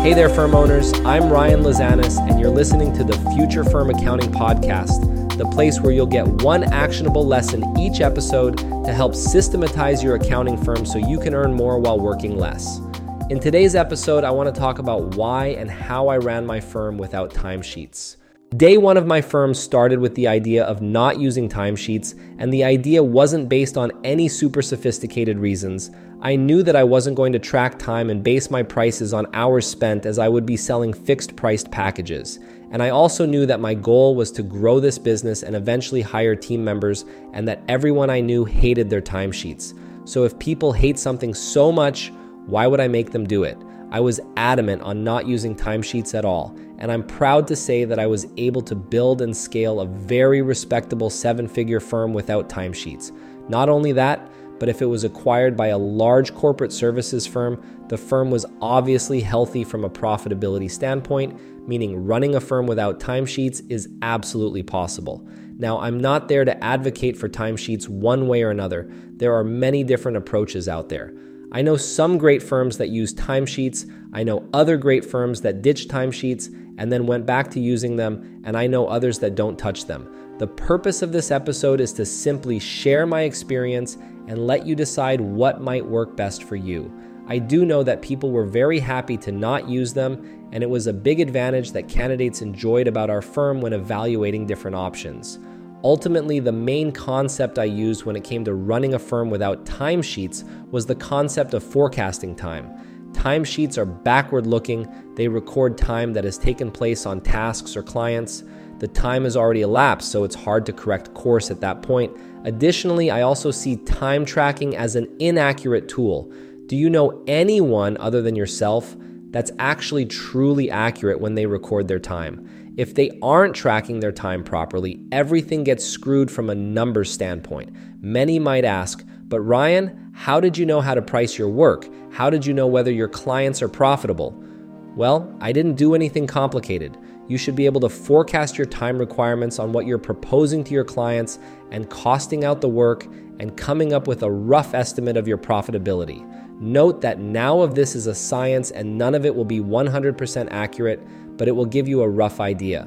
Hey there, firm owners. I'm Ryan Lazanis, and you're listening to the Future Firm Accounting Podcast, the place where you'll get one actionable lesson each episode to help systematize your accounting firm so you can earn more while working less. In today's episode, I want to talk about why and how I ran my firm without timesheets. Day one of my firm started with the idea of not using timesheets, and the idea wasn't based on any super sophisticated reasons. I knew that I wasn't going to track time and base my prices on hours spent as I would be selling fixed priced packages. And I also knew that my goal was to grow this business and eventually hire team members, and that everyone I knew hated their timesheets. So if people hate something so much, why would I make them do it? I was adamant on not using timesheets at all, and I'm proud to say that I was able to build and scale a very respectable seven figure firm without timesheets. Not only that, but if it was acquired by a large corporate services firm, the firm was obviously healthy from a profitability standpoint, meaning running a firm without timesheets is absolutely possible. Now, I'm not there to advocate for timesheets one way or another. There are many different approaches out there. I know some great firms that use timesheets. I know other great firms that ditched timesheets and then went back to using them, and I know others that don't touch them. The purpose of this episode is to simply share my experience and let you decide what might work best for you. I do know that people were very happy to not use them, and it was a big advantage that candidates enjoyed about our firm when evaluating different options. Ultimately, the main concept I used when it came to running a firm without timesheets was the concept of forecasting time. Timesheets are backward looking, they record time that has taken place on tasks or clients. The time has already elapsed, so it's hard to correct course at that point. Additionally, I also see time tracking as an inaccurate tool. Do you know anyone other than yourself that's actually truly accurate when they record their time? If they aren't tracking their time properly, everything gets screwed from a numbers standpoint. Many might ask, but Ryan, how did you know how to price your work? How did you know whether your clients are profitable? Well, I didn't do anything complicated. You should be able to forecast your time requirements on what you're proposing to your clients and costing out the work and coming up with a rough estimate of your profitability. Note that now of this is a science and none of it will be 100% accurate, but it will give you a rough idea.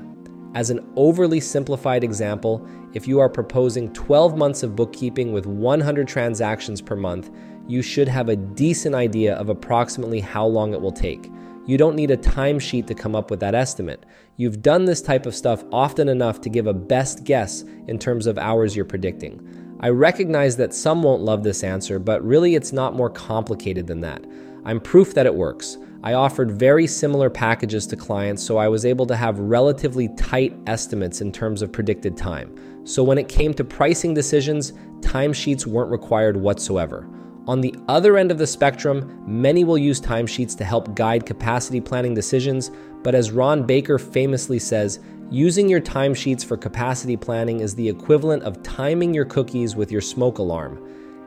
As an overly simplified example, if you are proposing 12 months of bookkeeping with 100 transactions per month, you should have a decent idea of approximately how long it will take. You don't need a timesheet to come up with that estimate. You've done this type of stuff often enough to give a best guess in terms of hours you're predicting. I recognize that some won't love this answer, but really it's not more complicated than that. I'm proof that it works. I offered very similar packages to clients, so I was able to have relatively tight estimates in terms of predicted time. So when it came to pricing decisions, timesheets weren't required whatsoever. On the other end of the spectrum, many will use timesheets to help guide capacity planning decisions, but as Ron Baker famously says, using your timesheets for capacity planning is the equivalent of timing your cookies with your smoke alarm.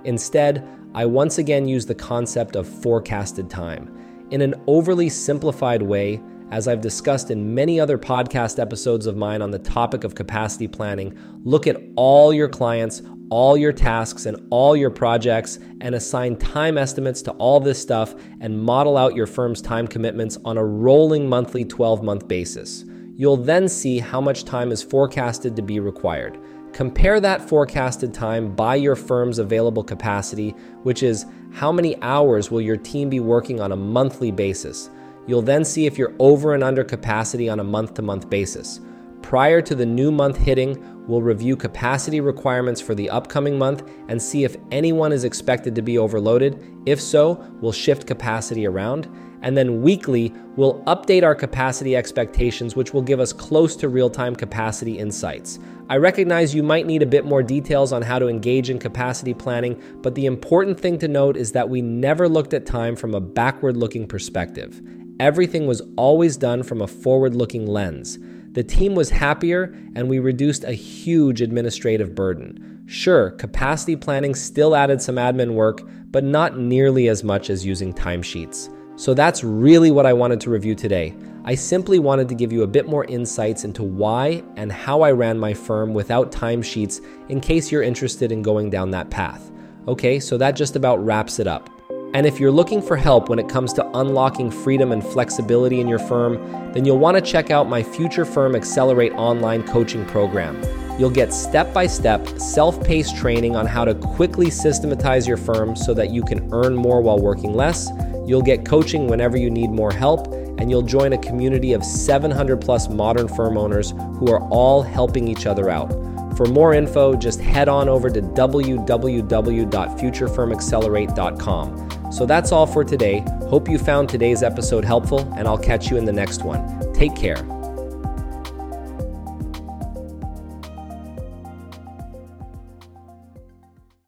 Instead, I once again use the concept of forecasted time. In an overly simplified way, as I've discussed in many other podcast episodes of mine on the topic of capacity planning, look at all your clients, all your tasks, and all your projects, and assign time estimates to all this stuff and model out your firm's time commitments on a rolling monthly 12 month basis. You'll then see how much time is forecasted to be required. Compare that forecasted time by your firm's available capacity, which is how many hours will your team be working on a monthly basis. You'll then see if you're over and under capacity on a month to month basis. Prior to the new month hitting, we'll review capacity requirements for the upcoming month and see if anyone is expected to be overloaded. If so, we'll shift capacity around. And then weekly, we'll update our capacity expectations, which will give us close to real time capacity insights. I recognize you might need a bit more details on how to engage in capacity planning, but the important thing to note is that we never looked at time from a backward looking perspective. Everything was always done from a forward looking lens. The team was happier and we reduced a huge administrative burden. Sure, capacity planning still added some admin work, but not nearly as much as using timesheets. So that's really what I wanted to review today. I simply wanted to give you a bit more insights into why and how I ran my firm without timesheets in case you're interested in going down that path. Okay, so that just about wraps it up. And if you're looking for help when it comes to unlocking freedom and flexibility in your firm, then you'll want to check out my Future Firm Accelerate online coaching program. You'll get step by step, self paced training on how to quickly systematize your firm so that you can earn more while working less. You'll get coaching whenever you need more help, and you'll join a community of 700 plus modern firm owners who are all helping each other out. For more info, just head on over to www.futurefirmaccelerate.com. So that's all for today. Hope you found today's episode helpful, and I'll catch you in the next one. Take care.